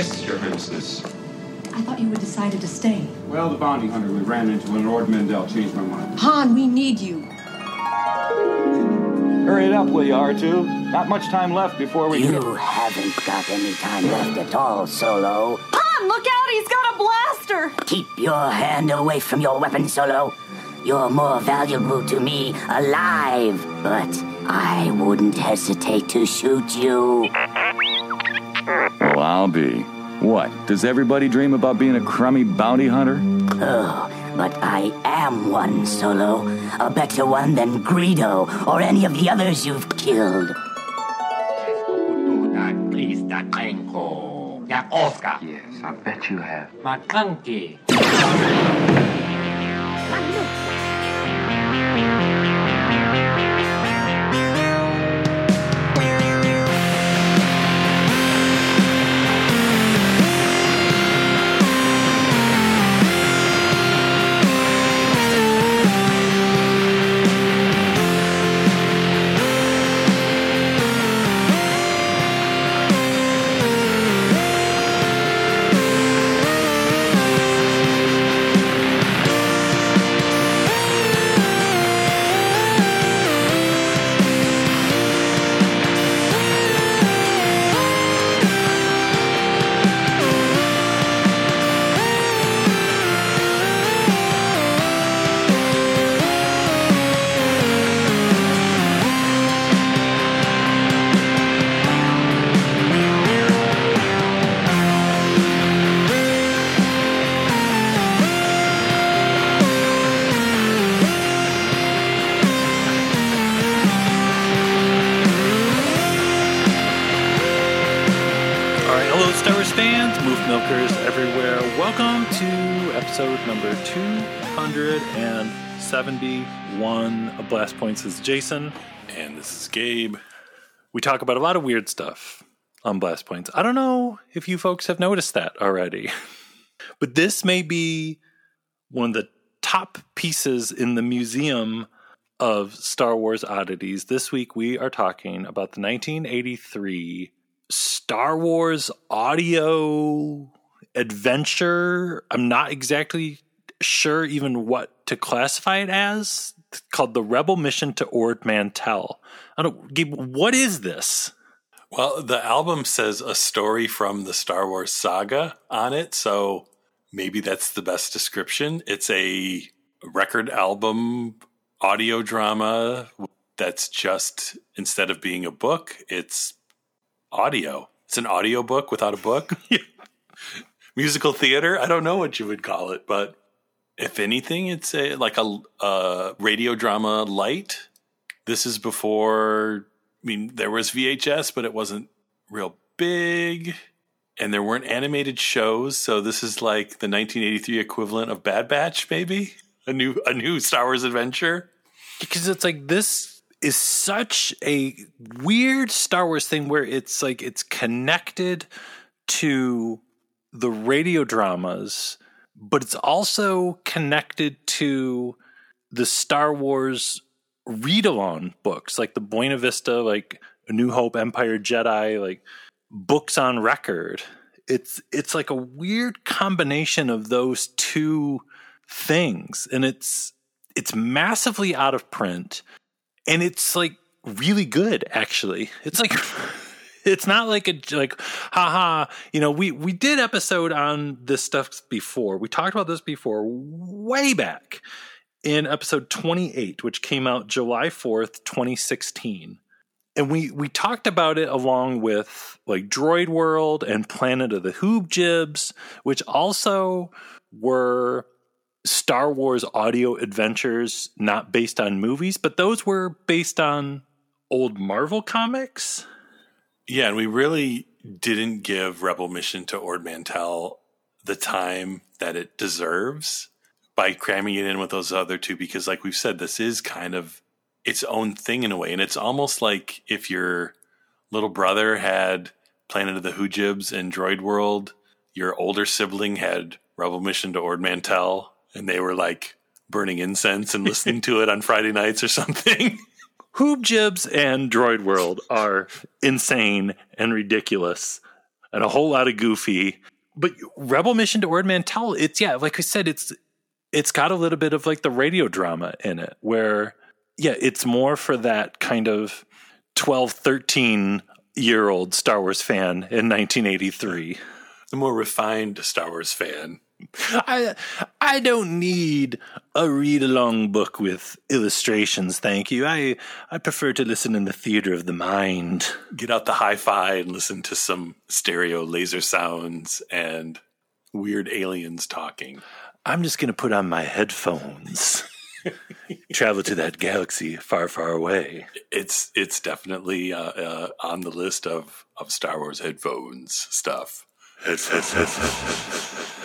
Yes, Your Highness. I thought you had decided to stay. Well, the bounty hunter we ran into in Ord Mantell changed my mind. Han, we need you. Hurry it up, will you, R2? Not much time left before we You get... haven't got any time left at all, Solo. Han, look out! He's got a blaster! Keep your hand away from your weapon, Solo. You're more valuable to me alive, but I wouldn't hesitate to shoot you. Well, I'll be. What? Does everybody dream about being a crummy bounty hunter? Oh, but I am one, Solo. A better one than Greedo or any of the others you've killed. Please, that ankle. Yeah, Oscar. Yes, I bet you have. McClunky. All right, hello, Star Wars fans, Move Milkers everywhere. Welcome to episode number 271 of Blast Points. This is Jason, and this is Gabe. We talk about a lot of weird stuff on Blast Points. I don't know if you folks have noticed that already, but this may be one of the top pieces in the museum of Star Wars oddities. This week we are talking about the 1983 Star Wars audio adventure. I'm not exactly sure even what to classify it as. It's called the Rebel Mission to Ord Mantell. I don't. Gabe, what is this? Well, the album says a story from the Star Wars saga on it, so maybe that's the best description. It's a record album audio drama that's just instead of being a book, it's audio. It's an audio book without a book. Musical theater. I don't know what you would call it, but if anything, it's a like a, a radio drama light. This is before. I mean, there was VHS, but it wasn't real big, and there weren't animated shows. So this is like the 1983 equivalent of Bad Batch, maybe a new a new Star Wars adventure. because it's like this is such a weird Star Wars thing where it's like it's connected to the radio dramas, but it's also connected to the Star Wars read along books, like the Buena Vista, like A New Hope, Empire Jedi, like books on record. It's it's like a weird combination of those two things, and it's it's massively out of print and it's like really good actually. It's like it's not like a like haha you know we we did episode on this stuff before. We talked about this before way back in episode 28 which came out july 4th 2016 and we we talked about it along with like droid world and planet of the Hoojibs which also were Star Wars audio adventures not based on movies, but those were based on old Marvel comics. Yeah, and we really didn't give Rebel Mission to Ord Mantell the time that it deserves by cramming it in with those other two because like we've said this is kind of its own thing in a way and it's almost like if your little brother had Planet of the Hoojibs and Droid World, your older sibling had Rebel Mission to Ord Mantell and they were like burning incense and listening to it on Friday nights or something. Hoojibs and Droid World are insane and ridiculous. and a whole lot of goofy. But Rebel Mission to Ord Mantell, it's yeah, like I said, it's it's got a little bit of like the radio drama in it where yeah, it's more for that kind of 12, 13 year old Star Wars fan in 1983. The more refined Star Wars fan. I I don't need a read along book with illustrations, thank you. I I prefer to listen in the theater of the mind. Get out the hi-fi and listen to some stereo laser sounds and weird aliens talking. I'm just going to put on my headphones. Travel to that galaxy far, far away. It's it's definitely uh, uh, on the list of of Star Wars headphones stuff.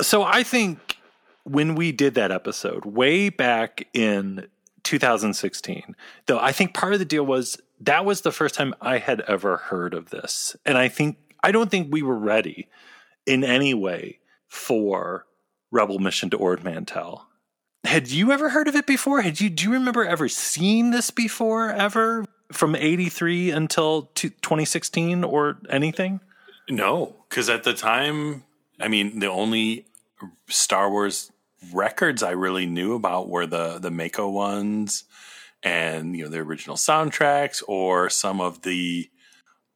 So I think when we did that episode way back in 2016, though, I think part of the deal was that was the first time I had ever heard of this. And I think, I don't think we were ready in any way for Rebel Mission to Ord Mantell. Had you ever heard of it before? Had you, do you remember ever seeing this before ever from 83 until 2016 or anything? No, because at the time, I mean, the only Star Wars records I really knew about were the the Meco ones, and you know the original soundtracks or some of the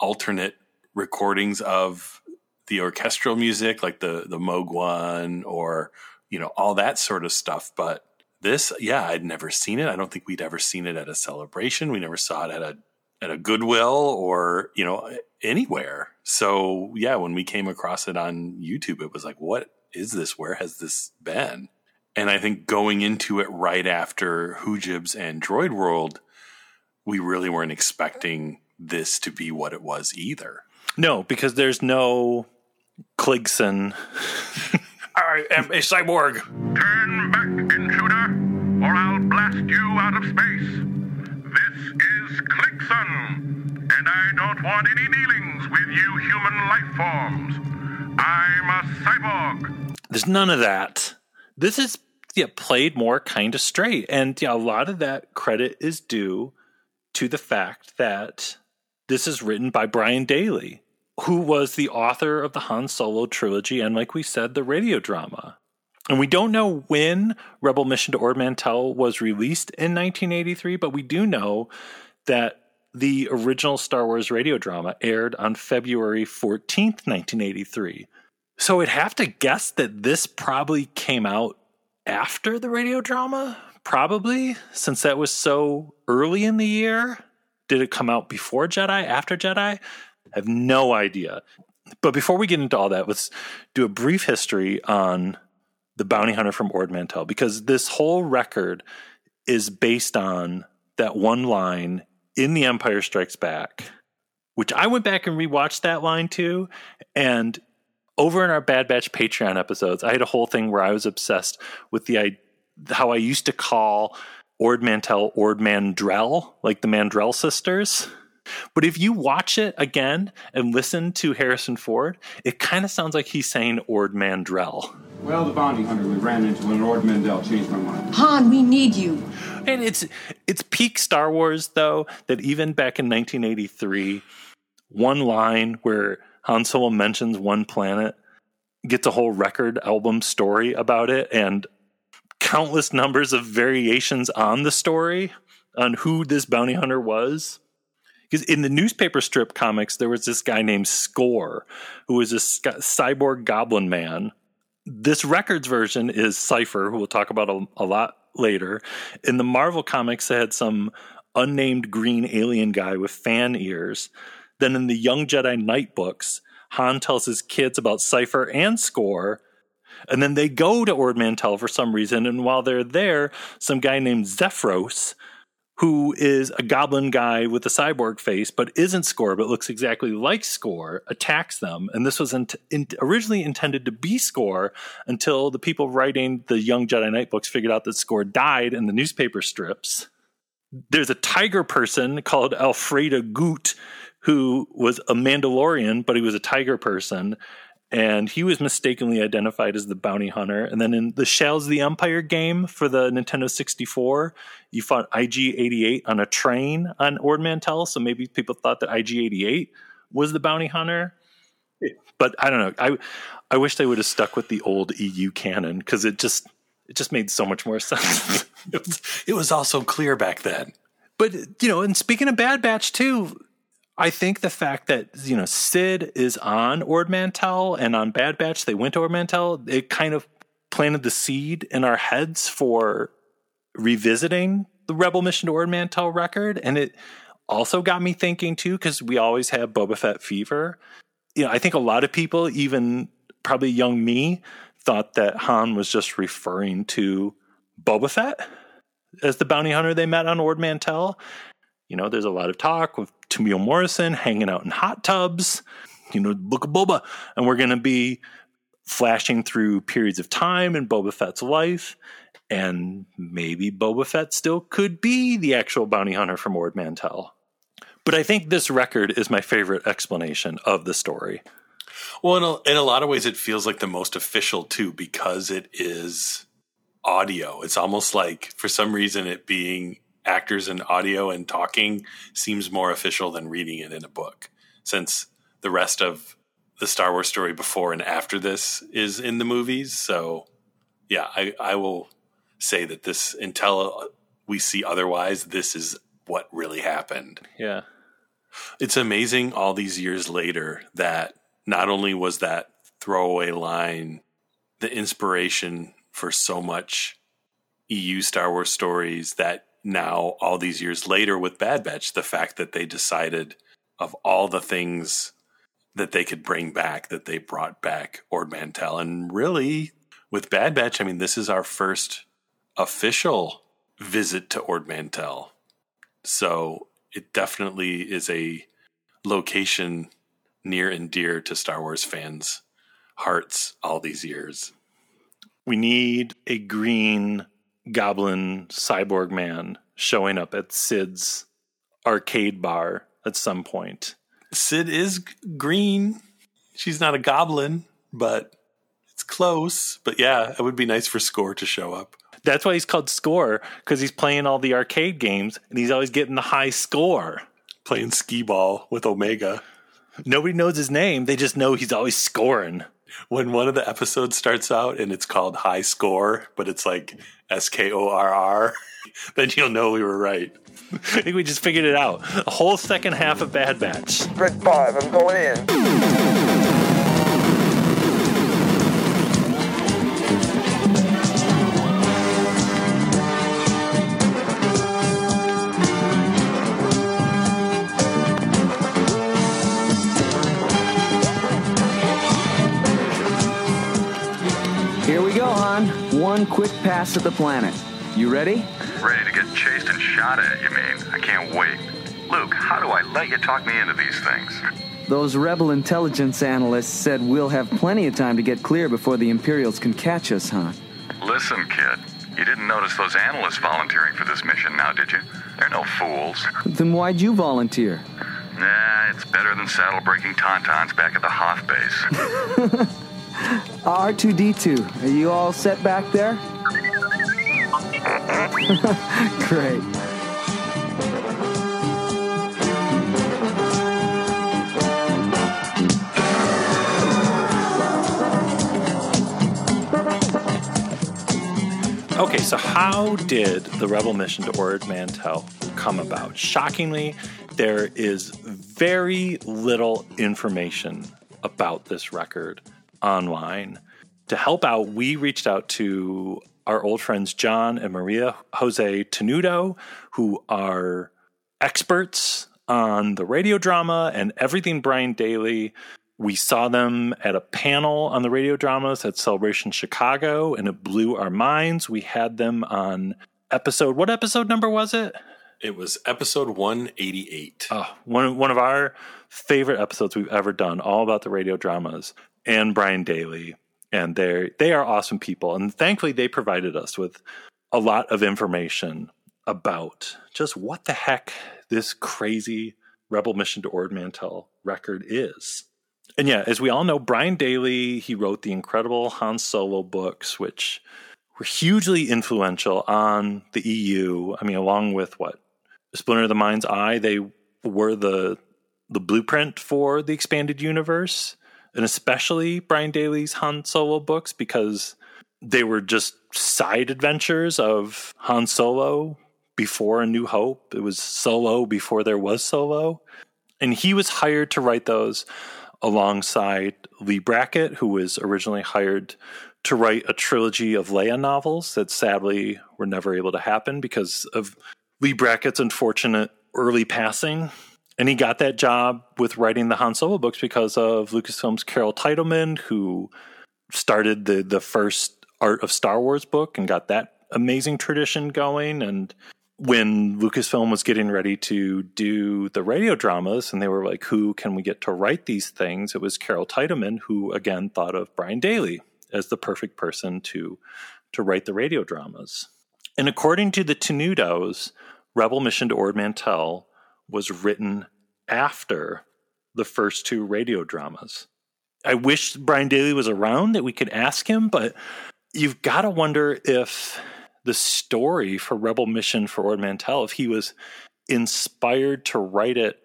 alternate recordings of the orchestral music, like the the Moog one, or you know all that sort of stuff. But this, yeah, I'd never seen it. I don't think we'd ever seen it at a celebration. We never saw it at a at a Goodwill or you know anywhere. So yeah, when we came across it on YouTube, it was like, what is this? Where has this been? And I think going into it right after Hoojibs and Droid World, we really weren't expecting this to be what it was either. No, because there's no Kligson. I am a cyborg. Turn back, intruder, or I'll blast you out of space. This is Kligson, and I don't want any dealings with you human life forms. I'm a cyborg. There's none of that. This is yeah, played more kind of straight. And yeah, a lot of that credit is due to the fact that this is written by Brian Daley, who was the author of the Han Solo trilogy and, like we said, the radio drama. And we don't know when Rebel Mission to Ord Mantell was released in 1983, but we do know that the original Star Wars radio drama aired on February 14th, 1983. So I'd have to guess that this probably came out after the radio drama, probably, since that was so early in the year. Did it come out before Jedi, after Jedi? I have no idea. But before we get into all that, let's do a brief history on the bounty hunter from Ord Mantell, because this whole record is based on that one line in The Empire Strikes Back, which I went back and rewatched that line too. And over in our Bad Batch Patreon episodes, I had a whole thing where I was obsessed with the how I used to call Ord Mantell Ord Mandrell, like the Mandrell sisters. But if you watch it again and listen to Harrison Ford, it kind of sounds like he's saying Ord Mandrell. Well, the bounty hunter we ran into in Ord Mantell changed my mind. Han, we need you. And it's it's peak Star Wars though that even back in 1983, one line where Han Solo mentions one planet gets a whole record album story about it and countless numbers of variations on the story on who this bounty hunter was. Because in the newspaper strip comics, there was this guy named Skorr, who was a cyborg goblin man. This records version is Cypher, who we'll talk about a, a lot later. In the Marvel comics, they had some unnamed green alien guy with fan ears. Then in the Young Jedi Knight books, Han tells his kids about Cypher and Skorr. And then they go to Ord Mantell for some reason. And while they're there, some guy named Zephyros, who is a goblin guy with a cyborg face, but isn't Skorr, but looks exactly like Skorr, attacks them. And this was in, in, originally intended to be Skorr until the people writing the Young Jedi Knight books figured out that Skorr died in the newspaper strips. There's a tiger person called Alfreda Goot who was a Mandalorian, but he was a tiger person. And he was mistakenly identified as the bounty hunter. And then in the Shells of the Empire game for the Nintendo 64, you fought IG 88 on a train on Ord Mantell. So maybe people thought that IG 88 was the bounty hunter. but I don't know. I I wish they would have stuck with the old EU canon because it just it just made so much more sense. it, was, it was also clear back then. But you know, and speaking of Bad Batch too, I think the fact that you know Cid is on Ord Mantell and on Bad Batch they went to Ord Mantell, it kind of planted the seed in our heads for revisiting the Rebel Mission to Ord Mantell record, and it also got me thinking too because we always have Boba Fett fever. You know, I think a lot of people, even probably young me, thought that Han was just referring to Boba Fett as the bounty hunter they met on Ord Mantell. You know, there's a lot of talk with Temuera Morrison hanging out in hot tubs, you know, Book of Boba. And we're going to be flashing through periods of time in Boba Fett's life. And maybe Boba Fett still could be the actual bounty hunter from Ord Mantell. But I think this record is my favorite explanation of the story. Well, in a, in a lot of ways, it feels like the most official too because it is audio. It's almost like, for some reason, it being actors and audio and talking seems more official than reading it in a book, since the rest of the Star Wars story before and after this is in the movies. So, yeah, I, I will say that this until we see otherwise, this is what really happened. Yeah. It's amazing all these years later that not only was that throwaway line the inspiration for so much EU Star Wars stories that now, all these years later, with Bad Batch, the fact that they decided of all the things that they could bring back, that they brought back Ord Mantell. And really, with Bad Batch, I mean, this is our first official visit to Ord Mantell. So it definitely is a location near and dear to Star Wars fans' hearts all these years. We need a green goblin cyborg man showing up at Cid's arcade bar at some point. Cid is g- green. She's not a goblin, but it's close. But yeah, it would be nice for Skorr to show up. That's why he's called Skorr because he's playing all the arcade games and he's always getting the high score. Playing skee ball with Omega. Nobody knows his name. They just know he's always scoring. When one of the episodes starts out and it's called High Score, but it's like S K O R R, then you'll know we were right. I think we just figured it out. A whole second half of Bad Batch. Red 5, I'm going in. One quick pass at the planet. You ready? Ready to get chased and shot at, you mean? I can't wait. Luke, how do I let you talk me into these things? Those rebel intelligence analysts said we'll have plenty of time to get clear before the Imperials can catch us, huh? Listen, kid. You didn't notice those analysts volunteering for this mission now, did you? They're no fools. Then why'd you volunteer? Nah, it's better than saddle breaking tauntauns back at the Hoth base. R2D2, are you all set back there? Great. Okay, so how did the Rebel mission to Ord Mantell come about? Shockingly, there is very little information about this record online. To help out, we reached out to our old friends John and Maria Jose Tenuto, who are experts on the radio drama and everything Brian Daley. We saw them at a panel on the radio dramas at Celebration Chicago, and it blew our minds. We had them on episode. What episode number was it? It was episode 188. Oh, one one of our favorite episodes we've ever done, all about the radio dramas and Brian Daley. And they they are awesome people, and thankfully they provided us with a lot of information about just what the heck this crazy Rebel Mission to Ord Mantell record is. And yeah, as we all know, Brian Daley he wrote the incredible Han Solo books, which were hugely influential on the EU. I mean, along with what Splinter of the Mind's Eye, they were the the blueprint for the expanded universe. And especially Brian Daley's Han Solo books because they were just side adventures of Han Solo before A New Hope. It was Solo before there was Solo. And he was hired to write those alongside Leigh Brackett, who was originally hired to write a trilogy of Leia novels that sadly were never able to happen because of Leigh Brackett's unfortunate early passing. And he got that job with writing the Han Solo books because of Lucasfilm's Carol Titelman, who started the the first Art of Star Wars book and got that amazing tradition going. And when Lucasfilm was getting ready to do the radio dramas, and they were like, "Who can we get to write these things?" It was Carol Titelman, who again thought of Brian Daley as the perfect person to to write the radio dramas. And according to the Tenutos, Rebel Mission to Ord Mantell was written after the first two radio dramas. I wish Brian Daley was around that we could ask him, but you've got to wonder if the story for Rebel Mission for Ord Mantell, if he was inspired to write it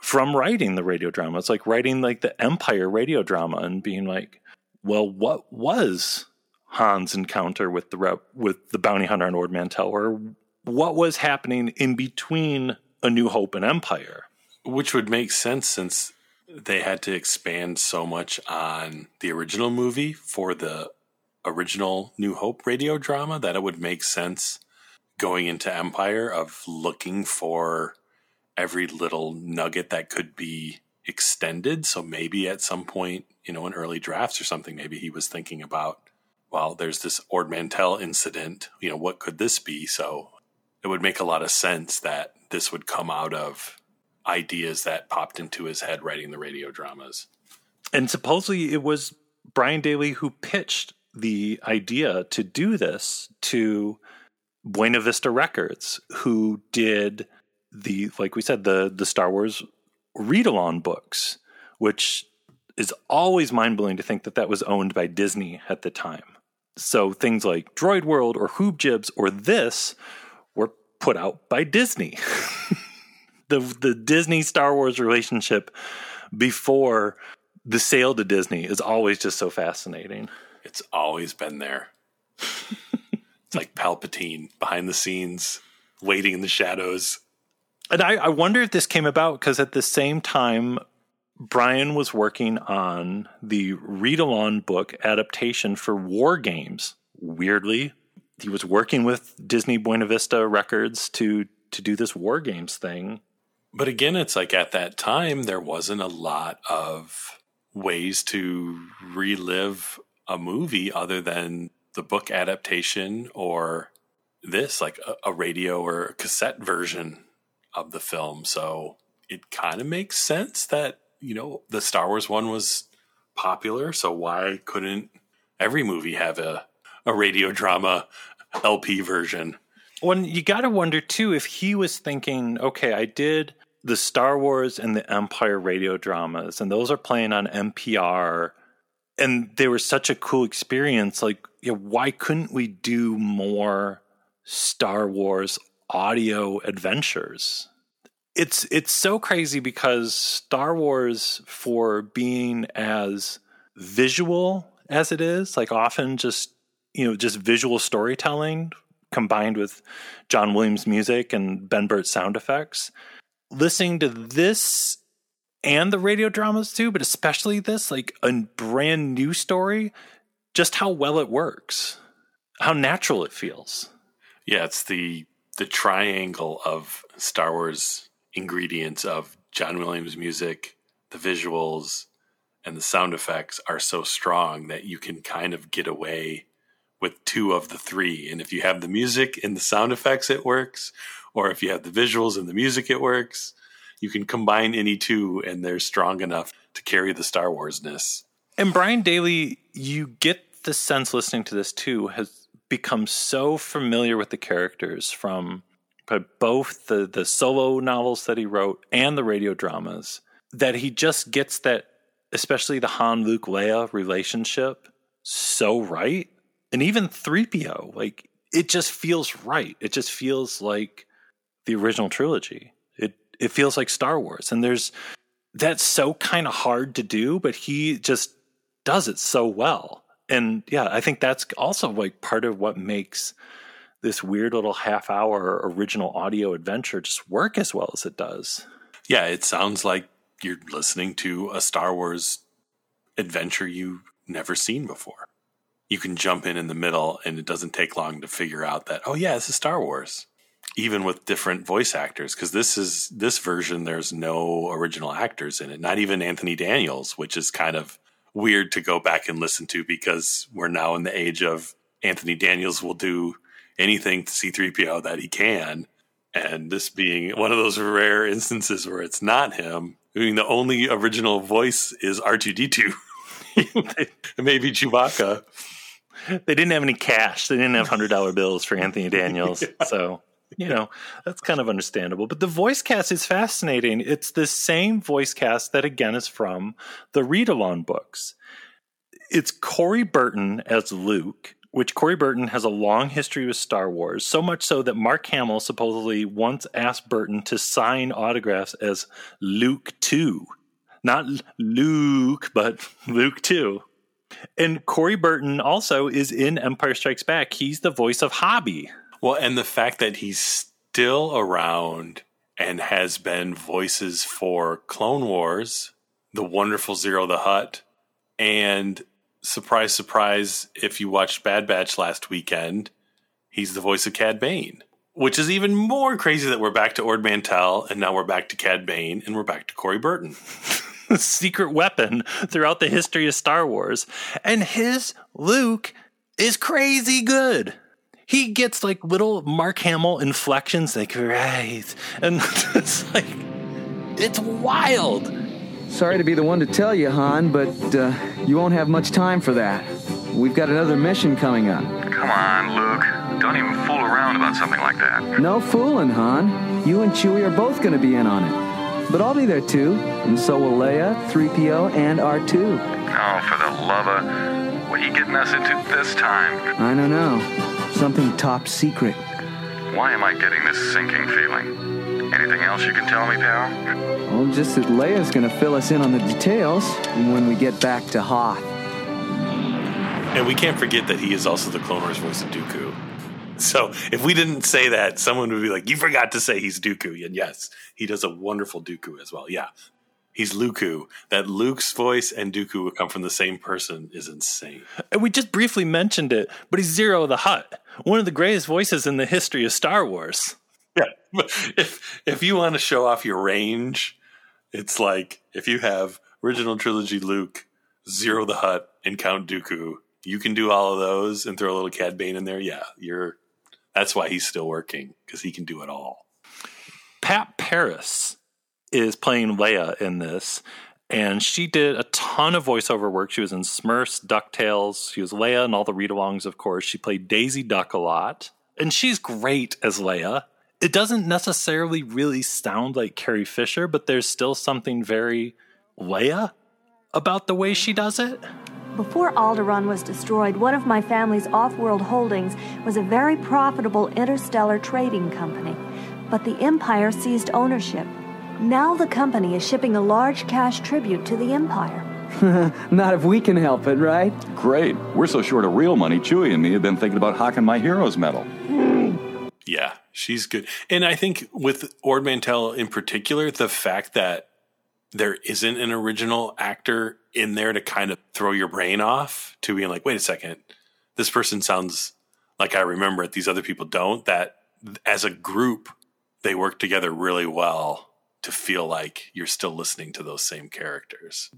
from writing the radio drama. It's like writing like the Empire radio drama and being like, well, what was Han's encounter with the rep, with the bounty hunter on Ord Mantell, or what was happening in between A New Hope and Empire? Which would make sense since they had to expand so much on the original movie for the original New Hope radio drama that it would make sense going into Empire of looking for every little nugget that could be extended. So maybe at some point, you know, in early drafts or something, maybe he was thinking about, well, there's this Ord Mantell incident. You know, what could this be? So it would make a lot of sense that this would come out of ideas that popped into his head writing the radio dramas. And supposedly it was Brian Daley who pitched the idea to do this to Buena Vista Records, who did the like we said the the Star Wars read along books, which is always mind blowing to think that that was owned by Disney at the time. So things like Droid World or Hoojibs or this put out by Disney. the the Disney Star Wars relationship before the sale to Disney is always just so fascinating. It's always been there. it's like Palpatine behind the scenes, waiting in the shadows. And I, I wonder if this came about because at the same time, Brian was working on the read along book adaptation for War Games. Weirdly, he was working with Disney Buena Vista Records to to do this War Games thing. But again, it's like at that time there wasn't a lot of ways to relive a movie other than the book adaptation or this, like a, a radio or a cassette version of the film. So it kind of makes sense that, you know, the Star Wars one was popular. So why couldn't every movie have a, a radio drama LP version? When you got to wonder too if he was thinking, okay, I did the Star Wars and the Empire radio dramas, and those are playing on NPR, and they were such a cool experience. Like, you know, why couldn't we do more Star Wars audio adventures? It's it's so crazy because Star Wars, for being as visual as it is, like often just you know just visual storytelling combined with John Williams music and Ben Burtt sound effects. Listening to this and the radio dramas too, but especially this, like a brand new story, just how well it works, how natural it feels. Yeah, it's the the triangle of Star Wars ingredients of John Williams music, the visuals, and the sound effects are so strong that you can kind of get away with two of the three. And if you have the music and the sound effects, it works. Or if you have the visuals and the music, it works. You can combine any two, and they're strong enough to carry the Star Warsness. And Brian Daley, you get the sense listening to this too, has become so familiar with the characters from both the, the solo novels that he wrote and the radio dramas that he just gets that, especially the Han Luke Leia relationship, so right and even 3PO, like it just feels right. It just feels like the original trilogy. It it feels like Star Wars. And there's that's so kind of hard to do, but he just does it so well. And yeah, I think that's also like part of what makes this weird little half hour original audio adventure just work as well as it does. Yeah, it sounds like you're listening to a Star Wars adventure you've never seen before. You can jump in in the middle and it doesn't take long to figure out that, oh, yeah, this is Star Wars. Even with different voice actors, because this is this version, there's no original actors in it, not even Anthony Daniels, which is kind of weird to go back and listen to because we're now in the age of Anthony Daniels will do anything to C3PO that he can. And this being one of those rare instances where it's not him. I mean, the only original voice is R2D2. Maybe Chewbacca. They didn't have any cash. They didn't have $100 bills for Anthony Daniels. yeah. So, you know, that's kind of understandable. But the voice cast is fascinating. It's the same voice cast that, again, is from the read along books. It's Corey Burton as Luke, which Corey Burton has a long history with Star Wars, so much so that Mark Hamill supposedly once asked Burton to sign autographs as Luke 2. Not Luke, but Luke 2. And Corey Burton also is in Empire Strikes Back. He's the voice of Hobbie. Well, and the fact that he's still around and has been voices for Clone Wars, The Wonderful Ziro the Hutt, and surprise, surprise, if you watched Bad Batch last weekend, he's the voice of Cad Bane. Which is even more crazy that we're back to Ord Mantell and now we're back to Cad Bane and we're back to Corey Burton. secret weapon throughout the history of Star Wars. And his Luke is crazy good. He gets like little Mark Hamill inflections, like, right. And it's like, it's wild. Sorry to be the one to tell you, Han, but uh, you won't have much time for that. We've got another mission coming up. Come on, Luke. Don't even fool around about something like that. No fooling, Han. You and Chewie are both going to be in on it. But I'll be there too, and so will Leia, 3PO, and R2. Oh, for the love of... What are you getting us into this time? I don't know. Something top secret. Why am I getting this sinking feeling? Anything else you can tell me, pal? Well, just that Leia's going to fill us in on the details when we get back to Hoth. And we can't forget that he is also the Clone Wars voice of Dooku. So if we didn't say that, someone would be like, "You forgot to say he's Dooku." And yes, he does a wonderful Dooku as well. Yeah, he's Luku. That Luke's voice and Dooku would come from the same person is insane. And we just briefly mentioned it, but he's Ziro the Hutt, one of the greatest voices in the history of Star Wars. Yeah, if if you want to show off your range, it's like if you have original trilogy Luke, Ziro the Hutt, and Count Dooku. You can do all of those and throw a little Cad Bane in there. Yeah, you're. That's why he's still working because he can do it all. Pat Parris is playing Leia in this, and she did a ton of voiceover work. She was in Smurfs, DuckTales. She was Leia and all the read alongs, of course. She played Daisy Duck a lot, and she's great as Leia. It doesn't necessarily really sound like Carrie Fisher, but there's still something very Leia about the way she does it. Before Alderaan was destroyed, one of my family's off world holdings was a very profitable interstellar trading company. But the Empire seized ownership. Now the company is shipping a large cash tribute to the Empire. Not if we can help it, right? Great. We're so short of real money, Chewie and me have been thinking about hawking my hero's medal. Yeah, she's good. And I think with Ord Mantell in particular, the fact that there isn't an original actor in there to kind of throw your brain off to being like, wait a second, this person sounds like I remember it. These other people don't. That as a group, they work together really well to feel like you're still listening to those same characters.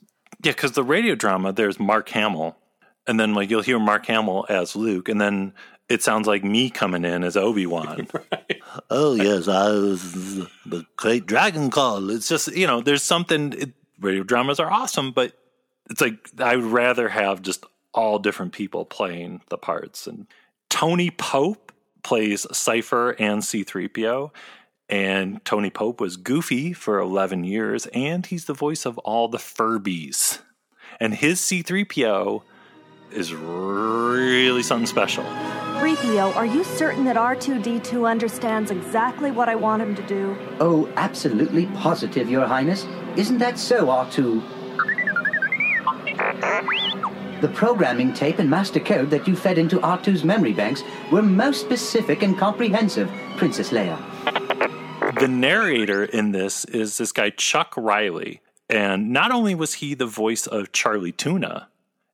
Yeah, because the radio drama, there's Mark Hamill, and then like you'll hear Mark Hamill as Luke, and then it sounds like me coming in as Obi Wan. right. Oh yes, I was the Krayt dragon call. It's just you know, there's something. It, radio dramas are awesome, but it's like I would rather have just all different people playing the parts. And Tony Pope plays Cipher and C3PO. And Tony Pope was Goofy for 11 years, and he's the voice of all the Furbies. And his C3PO is really something special. 3PO, are you certain that R2D2 understands exactly what I want him to do? Oh, absolutely positive, Your Highness. Isn't that so, R2? The programming tape and master code that you fed into R2's memory banks were most specific and comprehensive, Princess Leia. The narrator in this is this guy, Chuck Riley. And not only was he the voice of Charlie Tuna,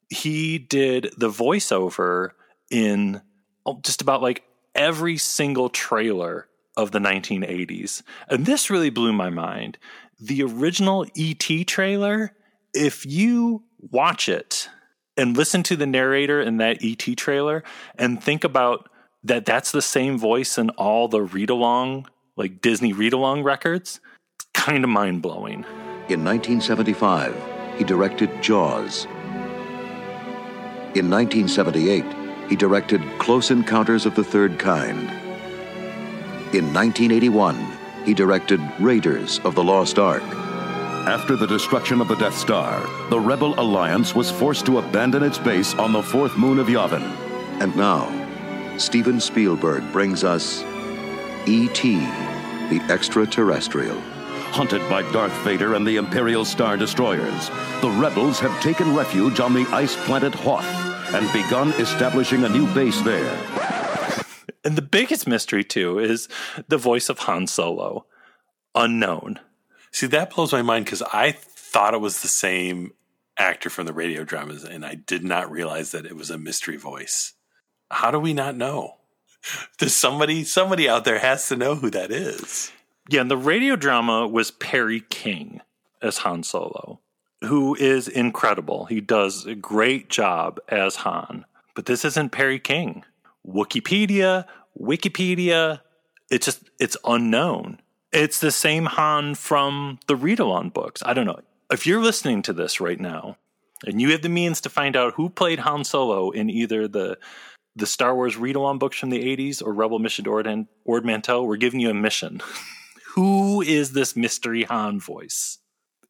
he did the voiceover in oh, just about like every single trailer of the 1980s. And this really blew my mind. The original ET trailer, if you watch it and listen to the narrator in that ET trailer and think about that that's the same voice in all the read along, like Disney read along records, kind of mind blowing. In 1975, he directed Jaws. In 1978, he directed Close Encounters of the Third Kind. In 1981, he directed Raiders of the Lost Ark. After the destruction of the Death Star, the Rebel Alliance was forced to abandon its base on the fourth moon of Yavin. And now, Steven Spielberg brings us E.T., the extraterrestrial. Hunted by Darth Vader and the Imperial Star Destroyers, the rebels have taken refuge on the ice planet Hoth and begun establishing a new base there. And the biggest mystery, too, is the voice of Han Solo. Unknown. See, that blows my mind because I thought it was the same actor from the radio dramas, and I did not realize that it was a mystery voice. How do we not know? Does somebody somebody out there has to know who that is? Yeah, and the radio drama was Perry King as Han Solo, who is incredible. He does a great job as Han. But this isn't Perry King. Wikipedia, Wikipedia, it's just it's unknown. It's the same Han from the read along books. I don't know. If you're listening to this right now and you have the means to find out who played Han Solo in either the the Star Wars read along books from the 80s or Rebel Mission to Ord, Ord Mantell, we're giving you a mission. who is this mystery Han voice?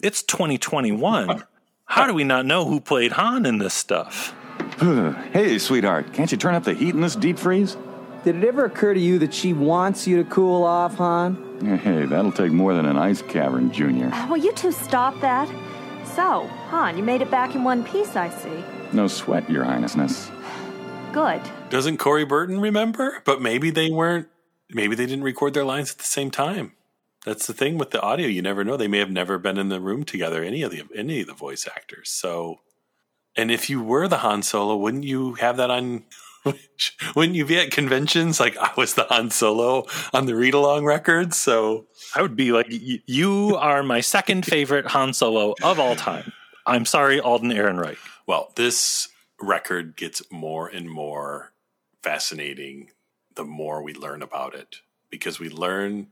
It's 2021. How do we not know who played Han in this stuff? hey, sweetheart, can't you turn up the heat in this deep freeze? Did it ever occur to you that she wants you to cool off, Han? Hey, that'll take more than an ice cavern, Junior. Ah, Will you two stop that? So, Han, you made it back in one piece, I see. No sweat, Your Highnessness. Good. Doesn't Corey Burton remember? But maybe they weren't, maybe they didn't record their lines at the same time. That's the thing with the audio. You never know. They may have never been in the room together, any of the any of the voice actors. So, and if you were the Han Solo, wouldn't you have that on? wouldn't you be at conventions like I was the Han Solo on the read along records? So I would be like, you are my second favorite Han Solo of all time. I'm sorry, Alden Ehrenreich. Well, this record gets more and more fascinating the more we learn about it because we learn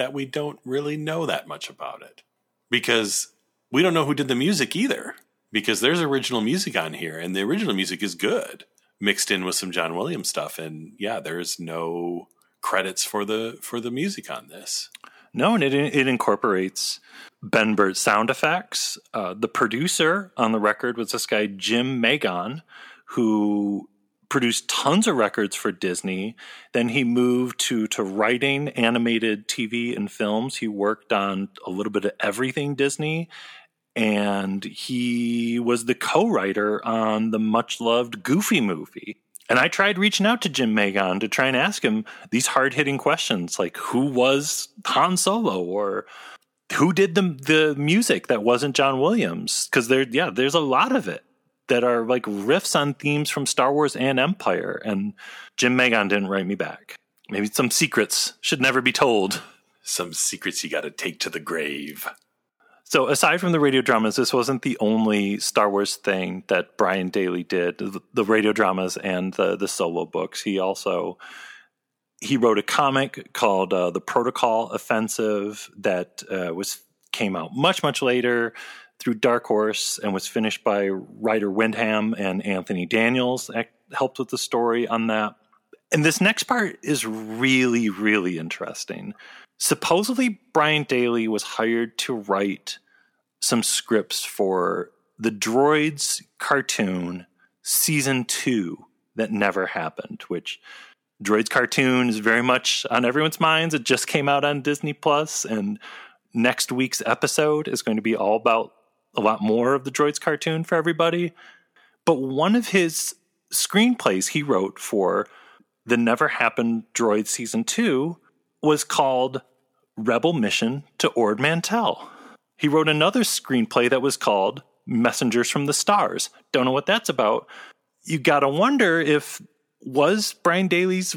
that we don't really know that much about it. Because we don't know who did the music either. Because there's original music on here and the original music is good mixed in with some John Williams stuff. And yeah there's no credits for the for the music on this. No and it it incorporates Ben Burtt sound effects. Uh, the producer on the record was this guy Jymn Magon who produced tons of records for Disney. Then he moved to to writing animated TV and films. He worked on a little bit of everything Disney. And he was the co-writer on the much loved Goofy movie. And I tried reaching out to Jymn Magon to try and ask him these hard hitting questions like who was Han Solo or who did the the music that wasn't John Williams? Because there, yeah, there's a lot of it that are like riffs on themes from Star Wars and Empire. And Jymn Magon didn't write me back. Maybe some secrets should never be told. Some secrets you got to take to the grave. So, aside from the radio dramas, this wasn't the only Star Wars thing that Brian Daley did. The, the radio dramas and the the solo books. He also he wrote a comic called uh, "The Protocol Offensive" that uh, was came out much much later through Dark Horse and was finished by Ryder Windham and Anthony Daniels. Helped with the story on that. And this next part is really, really interesting. Supposedly, Brian Daley was hired to write some scripts for the Droids cartoon season two that never happened, which Droids cartoon is very much on everyone's minds. It just came out on Disney Plus, and next week's episode is going to be all about a lot more of the Droids cartoon for everybody. But one of his screenplays he wrote for the Never Happened Droid season two was called Rebel Mission to Ord Mantell. He wrote another screenplay that was called Messengers from the Stars. Don't know what that's about. You gotta wonder if was Brian Daley's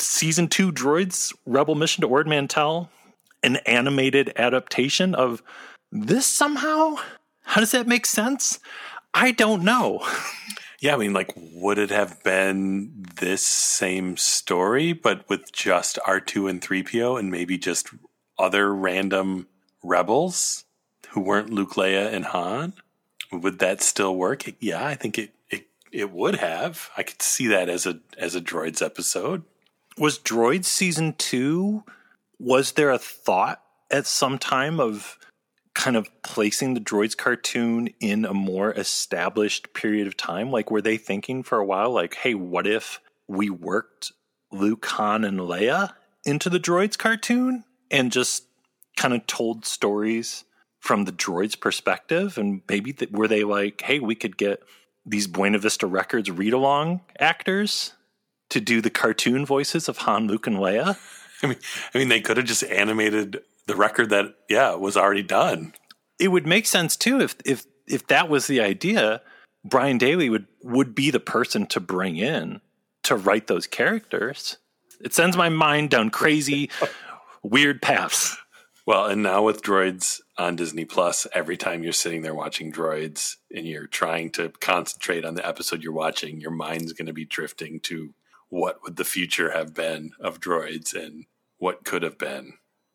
season two droids Rebel Mission to Ord Mantell an animated adaptation of this somehow? How does that make sense? I don't know. Yeah, I mean, like, would it have been this same story, but with just R2 and 3PO and maybe just other random rebels who weren't Luke, Leia, and Han? Would that still work? Yeah, I think it, it, it would have. I could see that as a as a droids episode. Was Droids season two? Was there a thought at some time of kind of placing the droids cartoon in a more established period of time? Like, were they thinking for a while, like, hey, what if we worked Luke, Han, and Leia into the droids cartoon and just kind of told stories from the droids' perspective? And maybe th- were they like, hey, we could get these Buena Vista Records read along actors to do the cartoon voices of Han, Luke, and Leia? I mean, I mean, they could have just animated the record that yeah was already done. It would make sense too if if if that was the idea. Brian Daley would would be the person to bring in to write those characters. It sends my mind down crazy, weird paths. Well, and now with Droids on Disney Plus, every time you're sitting there watching Droids and you're trying to concentrate on the episode you're watching, your mind's going to be drifting to what would the future have been of Droids and what could have been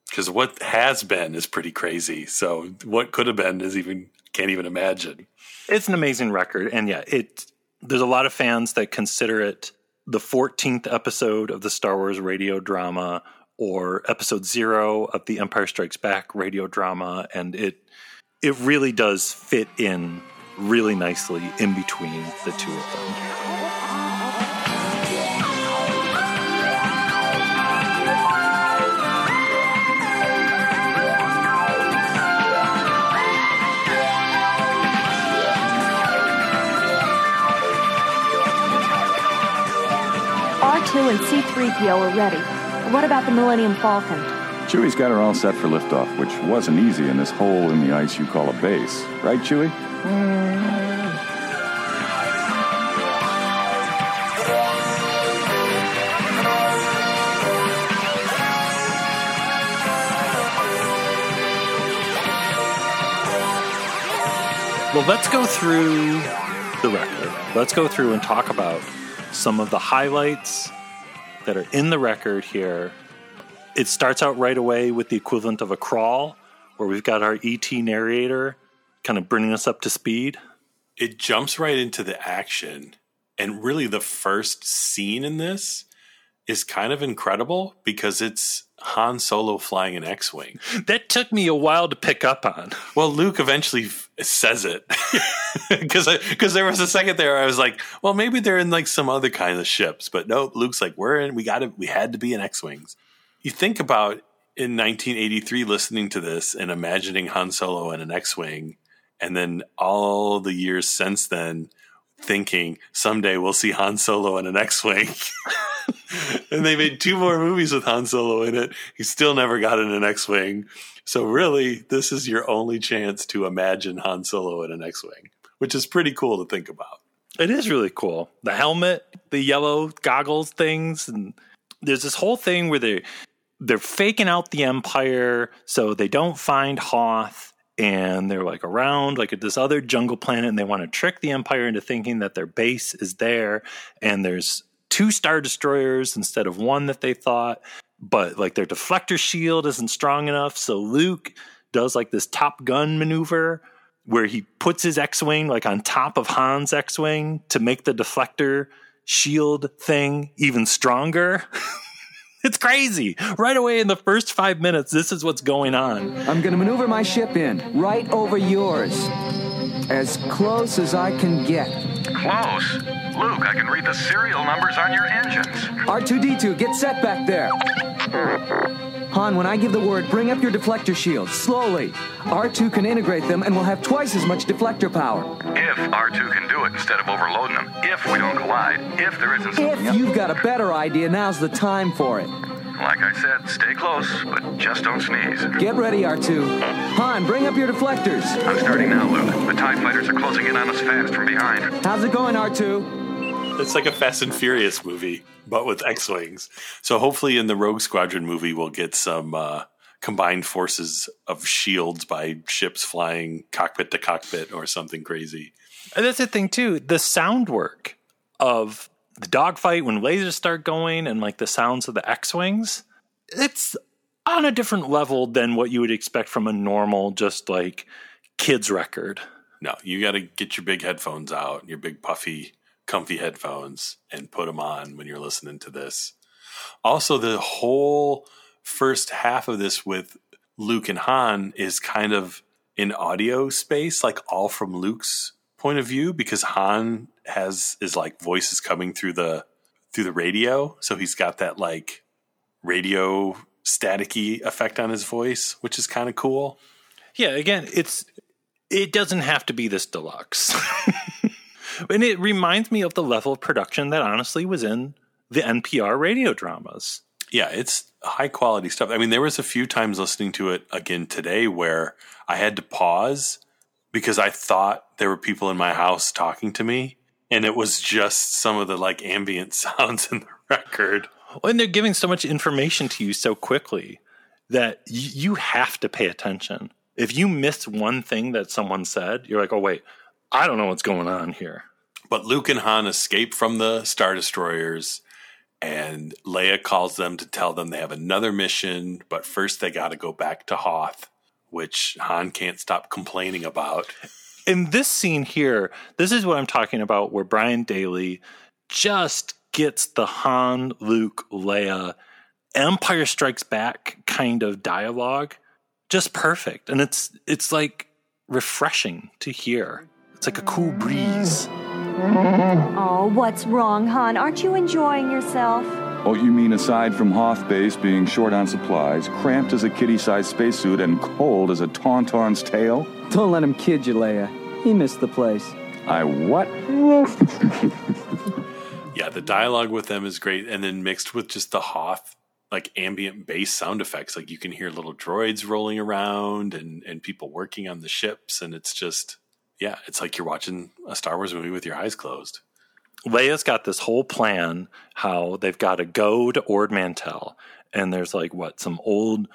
because what has been is pretty crazy. So what could have been is even can't even imagine. It's an amazing record, and yeah, it. There's a lot of fans that consider it the 14th episode of the Star Wars radio drama or episode zero of the Empire Strikes Back radio drama, and it it really does fit in really nicely in between the two of them. R2 and C3PO are ready. What about the Millennium Falcon? Chewie's got her all set for liftoff, which wasn't easy in this hole in the ice you call a base. Right, Chewie? Well, let's go through the record. Let's go through and talk about some of the highlights that are in the record here. It starts out right away with the equivalent of a crawl, where we've got our ET narrator kind of bringing us up to speed. It jumps right into the action. And really, the first scene in this is kind of incredible because it's Han Solo flying an X Wing. That took me a while to pick up on. Well, Luke eventually f- says it because because there was a second there I was like, well, maybe they're in like some other kind of ships, but no, Luke's like, we're in. We got to. We had to be in X Wings. You think about in 1983 listening to this and imagining Han Solo in an X Wing, and then all the years since then thinking someday we'll see Han Solo in an X-wing. and they made two more movies with Han Solo in it. He still never got in an X-wing. So really, this is your only chance to imagine Han Solo in an X-wing, which is pretty cool to think about. It is really cool. The helmet, the yellow goggles things, and there's this whole thing where they're, they're faking out the Empire so they don't find Hoth and they're like around like at this other jungle planet and they want to trick the empire into thinking that their base is there and there's two star destroyers instead of one that they thought but like their deflector shield isn't strong enough so luke does like this top gun maneuver where he puts his x-wing like on top of han's x-wing to make the deflector shield thing even stronger It's crazy. Right away in the first five minutes, this is what's going on. I'm going to maneuver my ship in right over yours. As close as I can get. Close. Luke, I can read the serial numbers on your engines. R2D2, get set back there. Han, when I give the word, bring up your deflector shields, slowly. R2 can integrate them and we'll have twice as much deflector power. If R2 can do it instead of overloading them. If we don't collide. If there isn't. If you've got a better idea, now's the time for it. Like I said, stay close, but just don't sneeze. Get ready, R2. Han, bring up your deflectors. I'm starting now, Luke. The TIE fighters are closing in on us fast from behind. How's it going, R2? It's like a Fast and Furious movie, but with X-wings. So hopefully, in the Rogue Squadron movie, we'll get some uh, combined forces of shields by ships flying cockpit to cockpit or something crazy. And that's the thing too. The sound work of the dogfight when lasers start going and like the sounds of the X-wings, it's on a different level than what you would expect from a normal, just like kids record. No, you got to get your big headphones out, your big puffy, comfy headphones, and put them on when you're listening to this. Also, the whole first half of this with Luke and Han is kind of in audio space, like all from Luke's point of view, because Han has is like voices coming through the through the radio, so he's got that like radio staticky effect on his voice, which is kind of cool. Yeah, again, it's it doesn't have to be this deluxe. and it reminds me of the level of production that honestly was in the NPR radio dramas. Yeah, it's high quality stuff. I mean, there was a few times listening to it again today where I had to pause because I thought there were people in my house talking to me and it was just some of the like ambient sounds in the record. And they're giving so much information to you so quickly that you have to pay attention. If you miss one thing that someone said, you're like, oh, wait, I don't know what's going on here. But Luke and Han escape from the Star Destroyers, and Leia calls them to tell them they have another mission, but first they got to go back to Hoth, which Han can't stop complaining about. In this scene here, this is what I'm talking about, where Brian Daley just gets the Han, Luke, Leia, Empire Strikes Back kind of dialogue just perfect. And it's it's like refreshing to hear. It's like a cool breeze. Oh, what's wrong, Han? Aren't you enjoying yourself? Oh, you mean aside from Hoth Base being short on supplies, cramped as a kitty-sized spacesuit, and cold as a tauntaun's tail? Don't let him kid you, Leia. He missed the place. I what? yeah, the dialogue with them is great, and then mixed with just the Hoth like ambient bass sound effects. Like you can hear little droids rolling around and and people working on the ships, and it's just yeah, it's like you're watching a Star Wars movie with your eyes closed. Leia's got this whole plan how they've got to go to Ord Mantell, and there's like what some old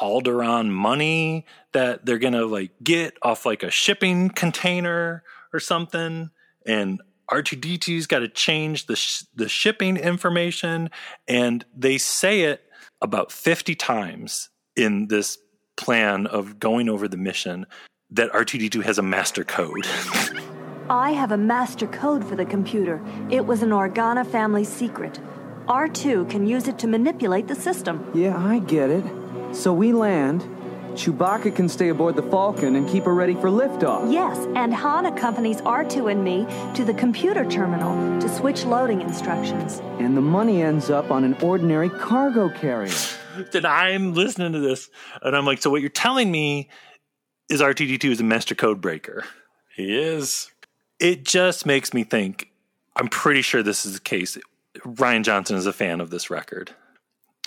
Alderaan money that they're gonna like get off like a shipping container or something, and R2D2's got to change the sh- the shipping information, and they say it about fifty times in this plan of going over the mission that R2D2 has a master code. I have a master code for the computer. It was an Organa family secret. R2 can use it to manipulate the system. Yeah, I get it. So we land. Chewbacca can stay aboard the Falcon and keep her ready for liftoff. Yes, and Han accompanies R2 and me to the computer terminal to switch loading instructions. And the money ends up on an ordinary cargo carrier. then I'm listening to this and I'm like, so what you're telling me is R2D2 is a master code breaker. He is. It just makes me think, I'm pretty sure this is the case. Rian Johnson is a fan of this record.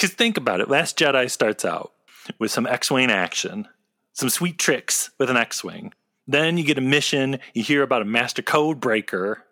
Because think about it Last Jedi starts out with some X Wing action, some sweet tricks with an X Wing. Then you get a mission, you hear about a master code breaker.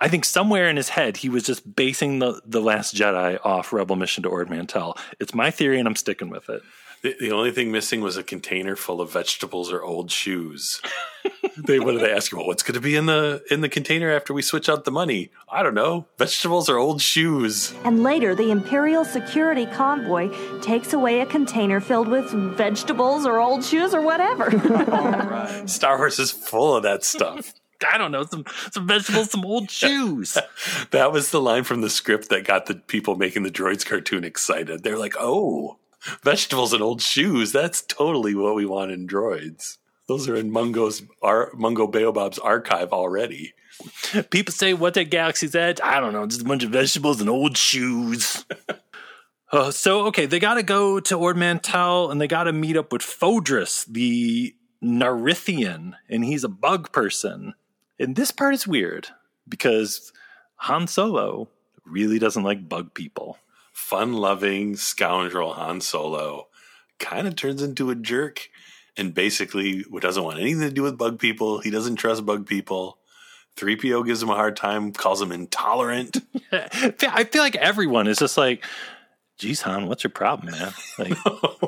I think somewhere in his head he was just basing the, the Last Jedi off Rebel Mission to Ord Mantell. It's my theory and I'm sticking with it. The, the only thing missing was a container full of vegetables or old shoes. they what did they ask you? Well, what's going to be in the in the container after we switch out the money? I don't know. Vegetables or old shoes. And later, the Imperial security convoy takes away a container filled with vegetables or old shoes or whatever. Star Wars is full of that stuff. I don't know, some some vegetables, some old shoes. that was the line from the script that got the people making the droids cartoon excited. They're like, "Oh, vegetables and old shoes. That's totally what we want in droids." Those are in Mungo's ar- Mungo Baobab's archive already. People say, "What's at Galaxy's Edge?" I don't know, just a bunch of vegetables and old shoes. Uh, so okay, they got to go to Ord Mantell and they got to meet up with Fodris, the Narithian, and he's a bug person. And this part is weird because Han Solo really doesn't like bug people. Fun-loving scoundrel Han Solo kind of turns into a jerk and basically doesn't want anything to do with bug people. He doesn't trust bug people. 3PO gives him a hard time, calls him intolerant. I feel like everyone is just like, geez, Han, what's your problem, man? Like,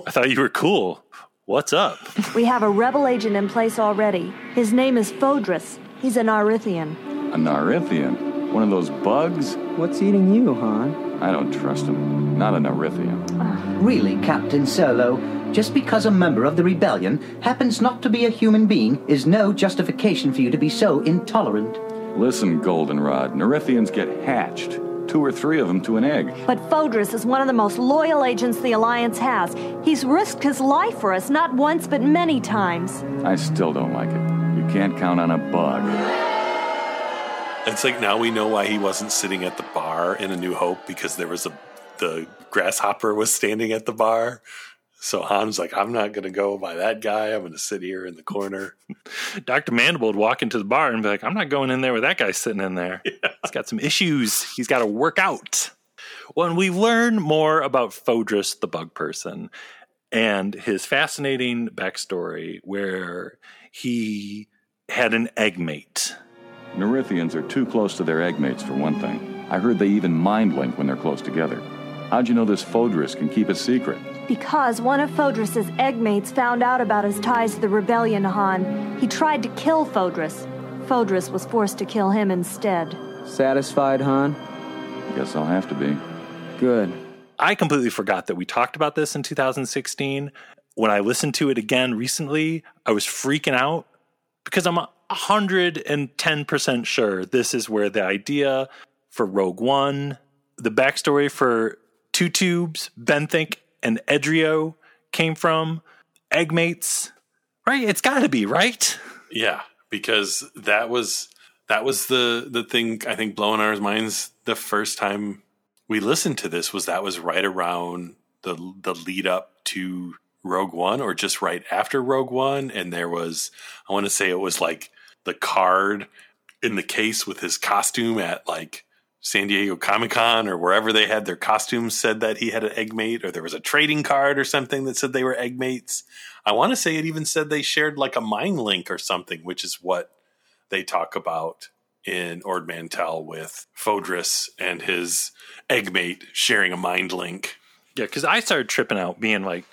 I thought you were cool. What's up? We have a rebel agent in place already. His name is Fodris. He's an Arithian. A Narithian? One of those bugs? What's eating you, Han? I don't trust him. Not a Narithian. Ah, really, Captain Solo, just because a member of the rebellion happens not to be a human being is no justification for you to be so intolerant. Listen, Goldenrod, Narithians get hatched. Two or three of them to an egg. But Fodris is one of the most loyal agents the Alliance has. He's risked his life for us, not once, but many times. I still don't like it. You can't count on a bug. It's like now we know why he wasn't sitting at the bar in A New Hope because there was a the grasshopper was standing at the bar. So Han's like, I'm not going to go by that guy. I'm going to sit here in the corner. Dr. Mandible would walk into the bar and be like, I'm not going in there with that guy sitting in there. Yeah. He's got some issues. He's got to work out. When we learn more about Fodris, the bug person, and his fascinating backstory where he had an egg mate. Narithians are too close to their eggmates, for one thing. I heard they even mind link when they're close together. How'd you know this Fodris can keep a secret? Because one of Fodris's eggmates found out about his ties to the rebellion, Han. He tried to kill Fodris. Fodris was forced to kill him instead. Satisfied, Han? I guess I'll have to be. Good. I completely forgot that we talked about this in 2016. When I listened to it again recently, I was freaking out because I'm 110% sure this is where the idea for Rogue One, the backstory for Two Tubes, Benthic, and Edrio came from. Eggmates, right? It's got to be, right? Yeah, because that was that was the the thing I think blowing our minds the first time we listened to this was that was right around the the lead up to Rogue One or just right after Rogue One and there was I want to say it was like the card in the case with his costume at like San Diego Comic Con or wherever they had their costumes said that he had an egg mate, or there was a trading card or something that said they were egg mates. I want to say it even said they shared like a mind link or something, which is what they talk about in Ord Mantell with Fodris and his egg mate sharing a mind link. Yeah, because I started tripping out, being like,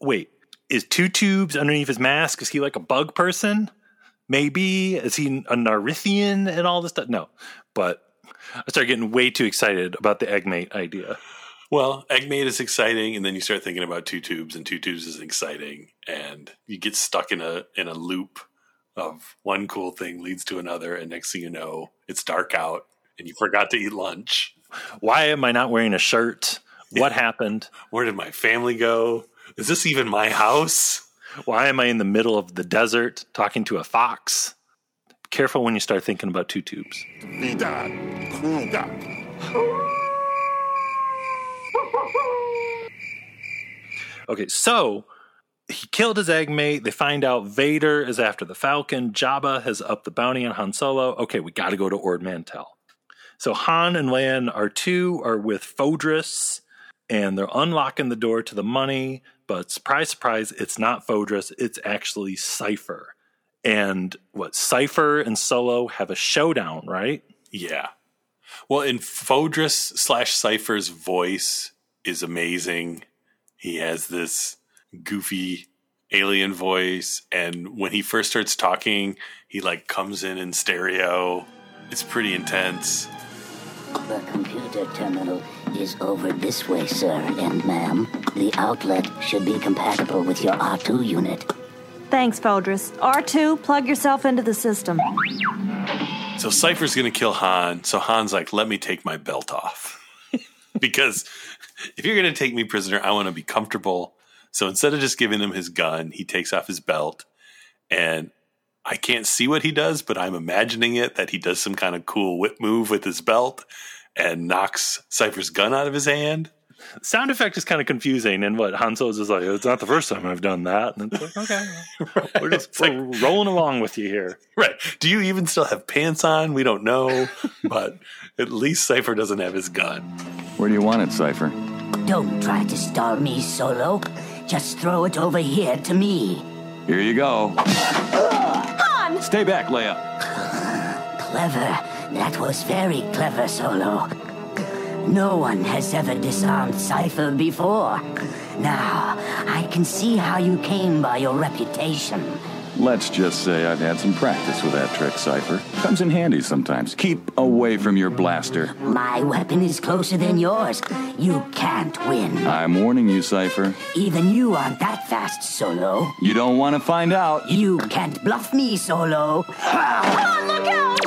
wait, is two tubes underneath his mask? Is he like a bug person? Maybe. Is he a Narithian and all this stuff? No. But I started getting way too excited about the Eggmate idea. Well, Eggmate is exciting, and then you start thinking about Two Tubes, and Two Tubes is exciting, and you get stuck in a in a loop of one cool thing leads to another, and next thing you know, it's dark out, and you forgot to eat lunch. Why am I not wearing a shirt? What yeah. happened? Where did my family go? Is this even my house? Why am I in the middle of the desert talking to a fox? Careful when you start thinking about two tubes. Okay, so he killed his egg mate. They find out Vader is after the Falcon. Jabba has upped the bounty on Han Solo. Okay, we got to go to Ord Mantell. So Han and Leia and R2 are with Fodris, and they're unlocking the door to the money. But surprise, surprise, it's not Fodris. It's actually Cypher. And what Cypher and Solo have a showdown, right? Yeah. Well, in Fodris slash Cypher's voice is amazing. He has this goofy alien voice, and when he first starts talking, he like comes in in stereo. It's pretty intense. The computer terminal is over this way, sir and ma'am. The outlet should be compatible with your R2 unit. Thanks, Fodris. R2, plug yourself into the system. So Cypher's going to kill Han. So Han's like, let me take my belt off. because if you're going to take me prisoner, I want to be comfortable. So instead of just giving him his gun, he takes off his belt and I can't see what he does, but I'm imagining it that he does some kind of cool whip move with his belt and knocks Cypher's gun out of his hand. Sound effect is kind of confusing, and what Han Solo's is like, it's not the first time I've done that. And it's like, okay, we're just we're rolling along with you here. Right. Do you even still have pants on? We don't know, but at least Cypher doesn't have his gun. Where do you want it, Cypher? Don't try to stall me, Solo. Just throw it over here to me. Here you go. Stay back, Leia. Clever. That was very clever, Solo. No one has ever disarmed Cypher before. Now, I can see how you came by your reputation. Let's just say I've had some practice with that trick, Cypher. Comes in handy sometimes. Keep away from your blaster. My weapon is closer than yours. You can't win. I'm warning you, Cypher. Even you aren't that fast, Solo. You don't want to find out. You can't bluff me, Solo. Han, look out!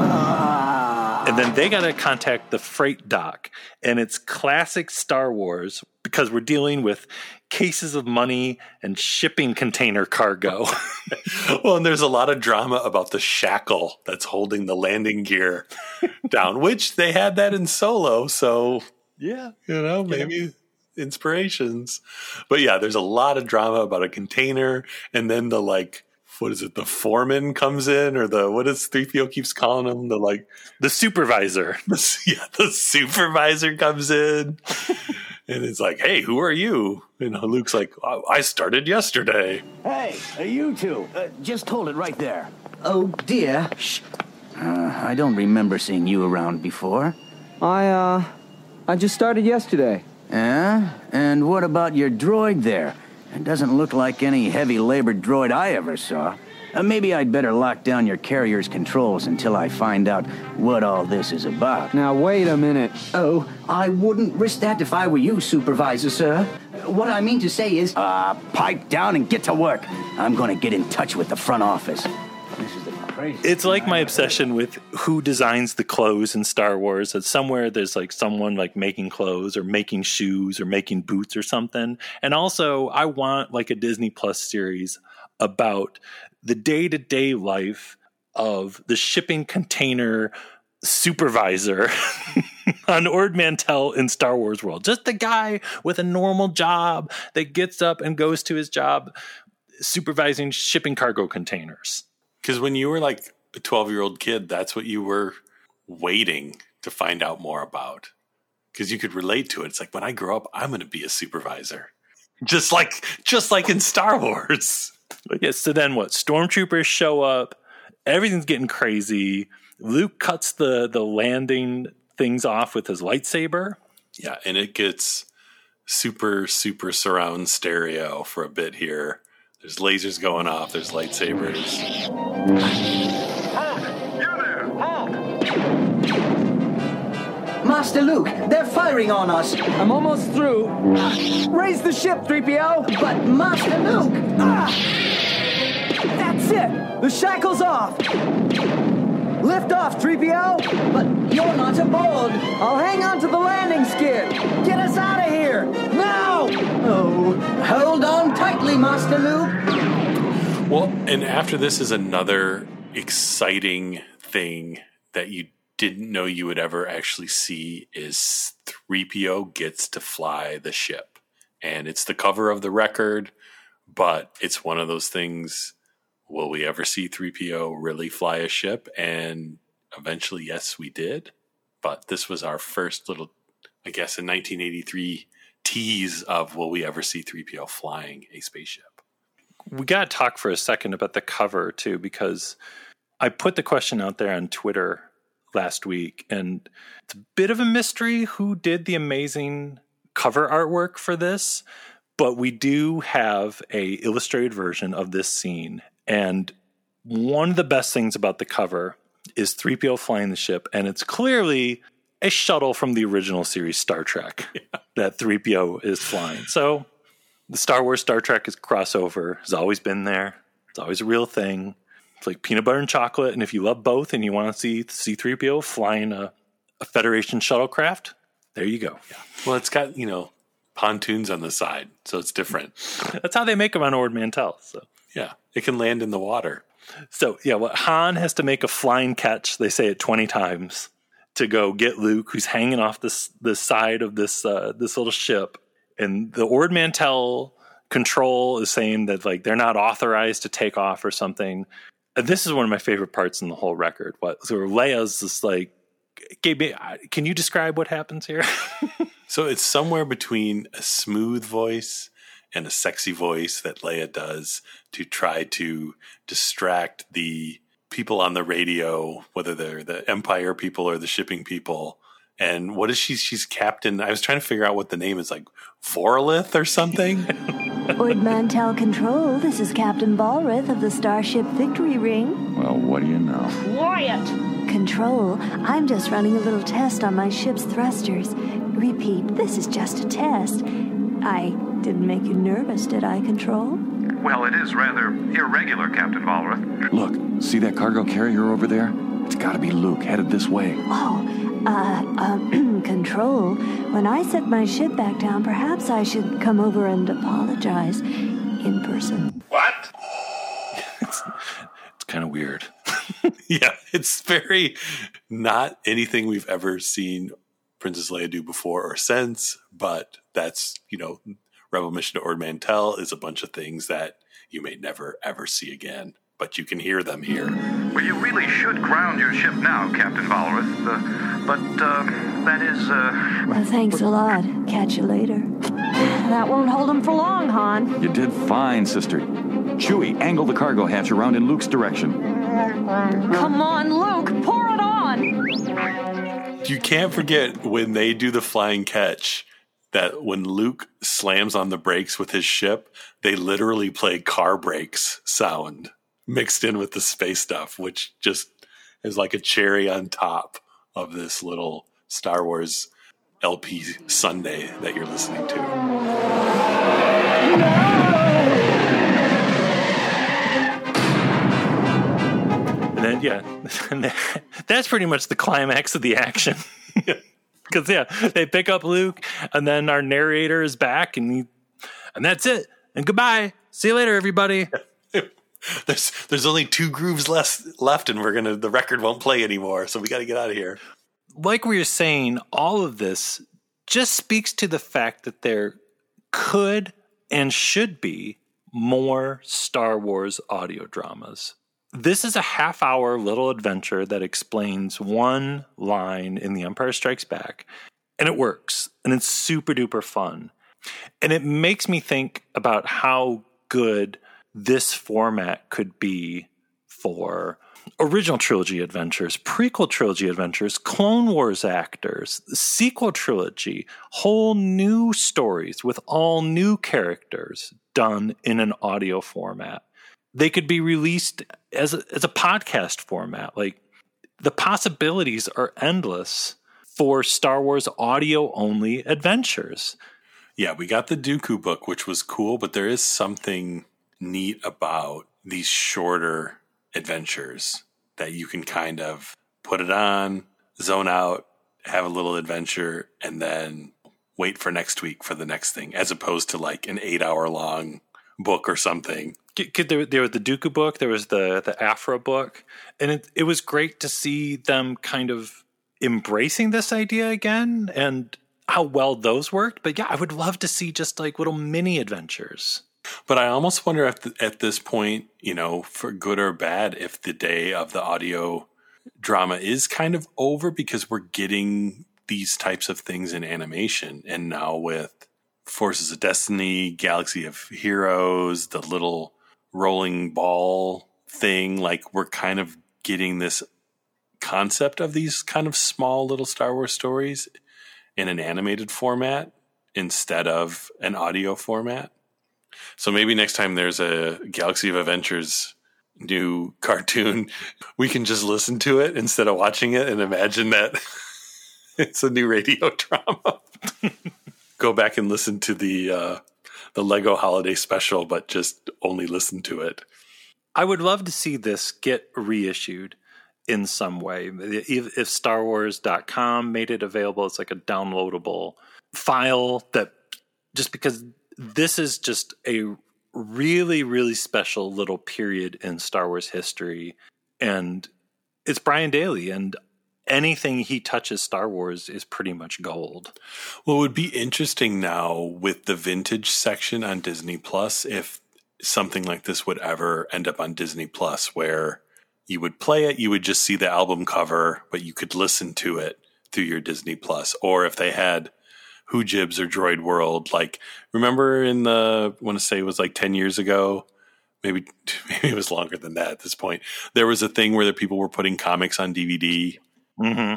Ah. And then they got to contact the freight dock. And it's classic Star Wars because we're dealing with cases of money and shipping container cargo. well, and there's a lot of drama about the shackle that's holding the landing gear down, which they had that in Solo. So, yeah, you know, maybe inspirations. But yeah, there's a lot of drama about a container and then the like what is it? The foreman comes in, or the what does three PO keeps calling him? The like the supervisor. The, yeah, the supervisor comes in, and it's like, "Hey, who are you?" And Luke's like, "I I started yesterday." Hey, uh, you two, uh, just hold it right there. Oh dear. Shh. Uh, I don't remember seeing you around before. I, uh, I just started yesterday. Yeah? And what about your droid there? It doesn't look like any heavy labored droid I ever saw. Uh, maybe I'd better lock down your carrier's controls until I find out what all this is about. Now, wait a minute. Oh, I wouldn't risk that if I were you, Supervisor, sir. What I mean to say is, uh, pipe down and get to work. I'm gonna get in touch with the front office. This is the crazy. It's like my obsession with who designs the clothes in Star Wars. That somewhere there's like someone like making clothes or making shoes or making boots or something. And also, I want like a Disney Plus series about the day to day life of the shipping container supervisor on Ord Mantell in Star Wars world. Just the guy with a normal job that gets up and goes to his job supervising shipping cargo containers. Because when you were like a 12 year old kid, that's what you were waiting to find out more about. Because you could relate to it. It's like when I grow up, I'm going to be a supervisor, just like just like in Star Wars. But yes. So then, what? Stormtroopers show up. Everything's getting crazy. Luke cuts the the landing things off with his lightsaber. Yeah, and it gets super super surround stereo for a bit here. There's lasers going off. There's lightsabers. Master Luke, they're firing on us. I'm almost through. Raise the ship, 3PO! But Master Luke! Ah! That's it! The shackle's off! Lift off, 3PO! But you're not aboard! I'll hang on to the landing skid! Get us out of here! Now! Oh, hold on tightly, Master Luke! Well, and after this is another exciting thing that you didn't know you would ever actually see is 3PO gets to fly the ship. And it's the cover of the record, but it's one of those things will we ever see 3PO really fly a ship? And eventually, yes, we did. But this was our first little, I guess, in 1983 tease of will we ever see 3PO flying a spaceship? We got to talk for a second about the cover, too, because I put the question out there on Twitter last week, and it's a bit of a mystery who did the amazing cover artwork for this. But we do have a illustrated version of this scene, and one of the best things about the cover is 3PO flying the ship, and it's clearly a shuttle from the original series Star Trek yeah. that 3PO is flying. So the Star Wars Star Trek is crossover, has always been there. It's always a real thing. It's like peanut butter and chocolate, and if you love both and you want to see C3PO flying a, a Federation shuttlecraft, there you go. Yeah. Well, it's got, you know, pontoons on the side, so it's different. That's how they make them on Ord Mantell. So Yeah, it can land in the water. So yeah, what Han has to make a flying catch. They say it twenty times to go get Luke, who's hanging off this the side of this uh, this little ship, and the Ord Mantell control is saying that like they're not authorized to take off or something. And this is one of my favorite parts in the whole record. What so Leia's just like, can you describe what happens here? so it's somewhere between a smooth voice and a sexy voice that Leia does to try to distract the people on the radio, whether they're the Empire people or the shipping people. And what is she? She's captain. I was trying to figure out what the name is, like Vorlith or something. Ord Mantell Control, this is Captain Balrith of the Starship Victory Ring. Well, what do you know? Quiet! Control, I'm just running a little test on my ship's thrusters. Repeat, this is just a test. I didn't make you nervous, did I, Control? Well, it is rather irregular, Captain Balrith. Look, see that cargo carrier over there? It's gotta be Luke, headed this way. Oh, uh, uh, Control. When I set my ship back down, perhaps I should come over and apologize in person. What? it's, it's kind of weird. yeah, it's very not anything we've ever seen Princess Leia do before or since, but that's, you know, Rebel Mission to Ord Mantell is a bunch of things that you may never ever see again, but you can hear them here. Well, you really should ground your ship now, Captain Balrith. Uh, but uh, that is. Uh... Well, thanks a lot. Catch you later. That won't hold him for long, Han. You did fine, sister. Chewie, angle the cargo hatch around in Luke's direction. Come on, Luke, pour it on. You can't forget when they do the flying catch that when Luke slams on the brakes with his ship, they literally play car brakes sound mixed in with the space stuff, which just is like a cherry on top of this little Star Wars LP sundae that you're listening to. And then, yeah, that's pretty much the climax of the action. Because yeah, they pick up Luke, and then our narrator is back, and he, and that's it. And goodbye. See you later, everybody. there's there's only two grooves less left, and we're gonna the record won't play anymore, so we got to get out of here. Like we were saying, all of this just speaks to the fact that there could and should be more Star Wars audio dramas. This is a half hour little adventure that explains one line in The Empire Strikes Back, and it works, and it's super duper fun. And it makes me think about how good this format could be for original trilogy adventures, prequel trilogy adventures, Clone Wars actors, sequel trilogy, whole new stories with all new characters done in an audio format they could be released as a, as a podcast format. Like the possibilities are endless for Star Wars audio only adventures. Yeah, we got the Dooku book, which was cool, but there is something neat about these shorter adventures that you can kind of put it on, zone out, have a little adventure, and then wait for next week for the next thing, as opposed to like an eight hour long book or something there, there was the Dooku book, there was the the Aphra book, and it it was great to see them kind of embracing this idea again and how well those worked. But yeah, I would love to see just like little mini adventures. But I almost wonder if the, at this point, you know, for good or bad, if the day of the audio drama is kind of over because we're getting these types of things in animation, and now with Forces of Destiny, Galaxy of Heroes, the little rolling ball thing. Like we're kind of getting this concept of these kind of small little Star Wars stories in an animated format instead of an audio format. So maybe next time there's a Galaxy of Adventures new cartoon, we can just listen to it instead of watching it and imagine that it's a new radio drama. Go back and listen to the uh, the Lego holiday special, but just only listen to it. I would love to see this get reissued in some way. If, if StarWars.com made it available as like a downloadable file that just because this is just a really, really special little period in Star Wars history. And it's Brian Daley, and anything he touches Star Wars is pretty much gold. Well, it would be interesting now with the vintage section on Disney Plus if something like this would ever end up on Disney Plus, where you would play it, you would just see the album cover, but you could listen to it through your Disney Plus, or if they had Hoojibs or Droid World, like remember in the I want to say it was like ten years ago, maybe maybe it was longer than that at this point. There was a thing where the people were putting comics on DVD. Mm-hmm.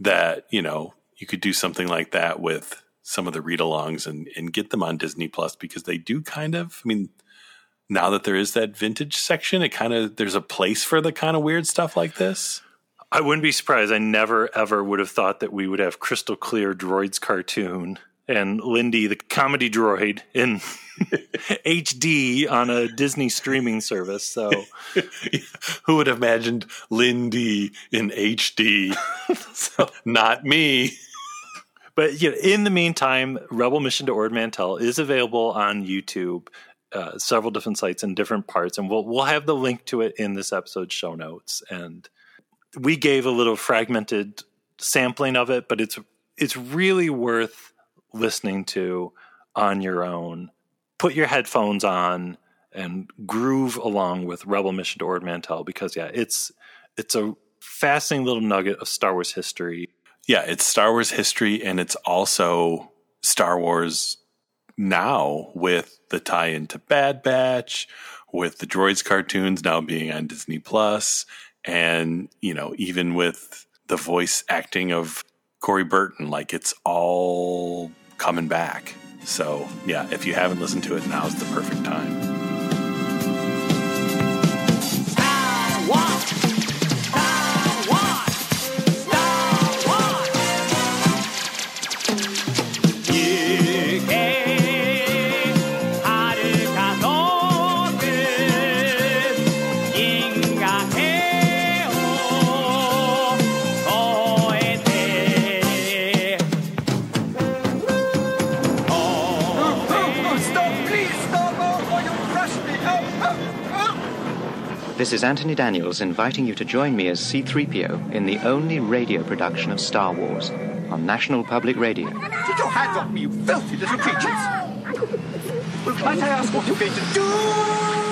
That you know you could do something like that with some of the read-alongs and and get them on Disney Plus because they do kind of. I mean, now that there is that vintage section, it kind of there's a place for the kind of weird stuff like this. I wouldn't be surprised. I never ever would have thought that we would have crystal clear droids cartoon and Lindy the comedy droid in HD on a Disney streaming service. So who would have imagined Lindy in HD? so, not me. But you know, in the meantime, Rebel Mission to Ord Mantell is available on YouTube, uh, several different sites in different parts, and we'll we'll have the link to it in this episode's show notes. And we gave a little fragmented sampling of it, but it's it's really worth listening to on your own. Put your headphones on and groove along with Rebel Mission to Ord Mantell because yeah, it's it's a fascinating little nugget of Star Wars history. Yeah, it's Star Wars history and it's also Star Wars now with the tie into Bad Batch, with the Droids cartoons now being on Disney Plus, and you know, even with the voice acting of Corey Burton, like it's all coming back. So, yeah, if you haven't listened to it, now's the perfect time. This is Anthony Daniels inviting you to join me as C3PO in the only radio production of Star Wars on National Public Radio. Get your hands off me, you filthy little creatures! Might I ask what you're going to do?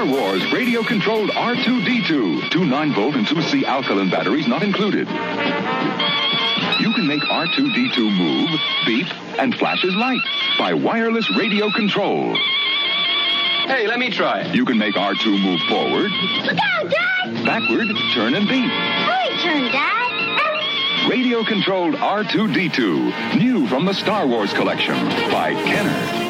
Star Wars radio controlled R2D2. Two 9 volt and 2C alkaline batteries not included. You can make R2D2 move, beep, and flash his light by wireless radio control. Hey, let me try it. You can make R2 move forward, Look out, Dad! backward, turn, and beep. Hurry, turn, Dad! Radio controlled R2D2. New from the Star Wars collection by Kenner.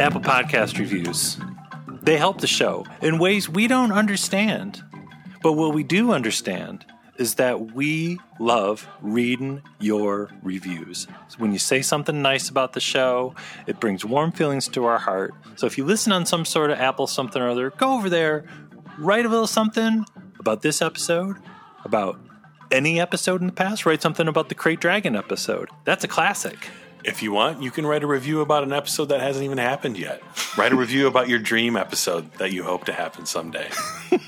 Apple Podcast reviews. They help the show in ways we don't understand. But what we do understand is that we love reading your reviews. So when you say something nice about the show, it brings warm feelings to our heart. So if you listen on some sort of Apple something or other, go over there, write a little something about this episode, about any episode in the past, write something about the Krayt Dragon episode. That's a classic. If you want, you can write a review about an episode that hasn't even happened yet. Write a review about your dream episode that you hope to happen someday.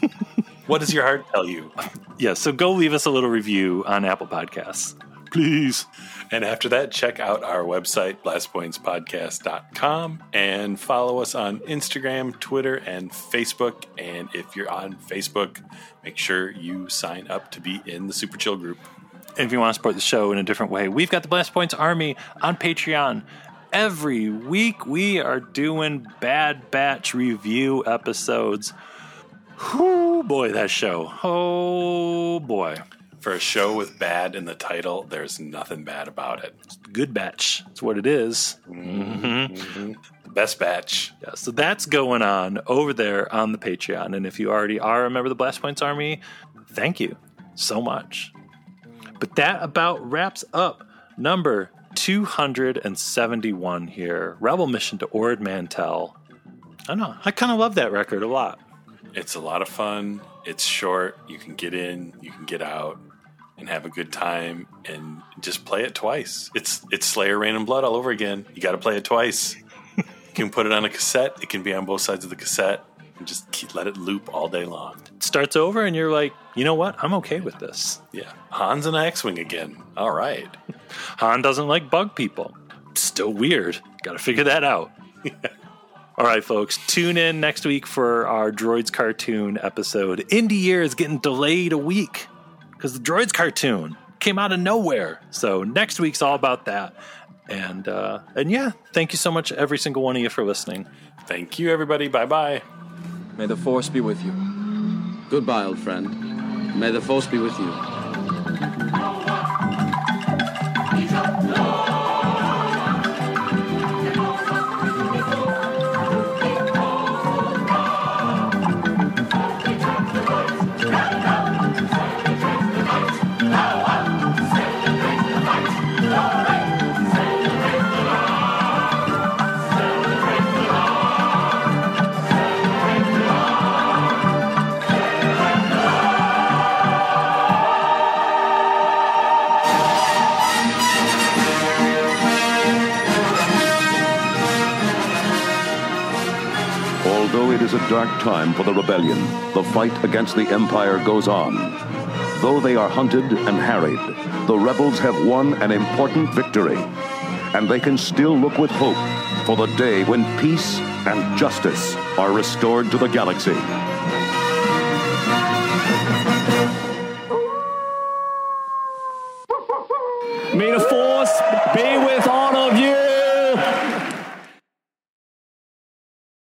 what does your heart tell you? Yeah, so go leave us a little review on Apple Podcasts. please. And after that, check out our website, blastpointspodcast.com, and follow us on Instagram, Twitter, and Facebook. And if you're on Facebook, make sure you sign up to be in the Super Chill group. And if you want to support the show in a different way, we've got the Blast Points Army on Patreon. Every week we are doing Bad Batch review episodes. Whoo, boy, that show. Oh, boy. For a show with bad in the title, there's nothing bad about it. Good batch. That's what it is. Mm-hmm. The best batch. Yeah, so that's going on over there on the Patreon. And if you already are a member of the Blast Points Army, thank you so much. But that about wraps up number 271 here. Rebel Mission to Ord Mantell. I know. I kind of love that record a lot. It's a lot of fun. It's short. You can get in, you can get out, and have a good time, and just play it twice. It's it's Slayer, Reign in Blood all over again. You got to play it twice. you can put it on a cassette. It can be on both sides of the cassette, and just keep, let it loop all day long. It starts over, and you're like, you know what? I'm okay with this. Yeah, Han's an X-wing again. All right. Han doesn't like bug people. Still weird. Got to figure that out. All right, folks, tune in next week for our Droids cartoon episode. Indie Year is getting delayed a week because the Droids cartoon came out of nowhere. So next week's all about that. And uh, and yeah, thank you so much, every single one of you, for listening. Thank you, everybody. Bye bye. May the Force be with you. Goodbye, old friend. May the Force be with you. A dark time for the rebellion, the fight against the Empire goes on. Though they are hunted and harried, the rebels have won an important victory. And they can still look with hope for the day when peace and justice are restored to the galaxy.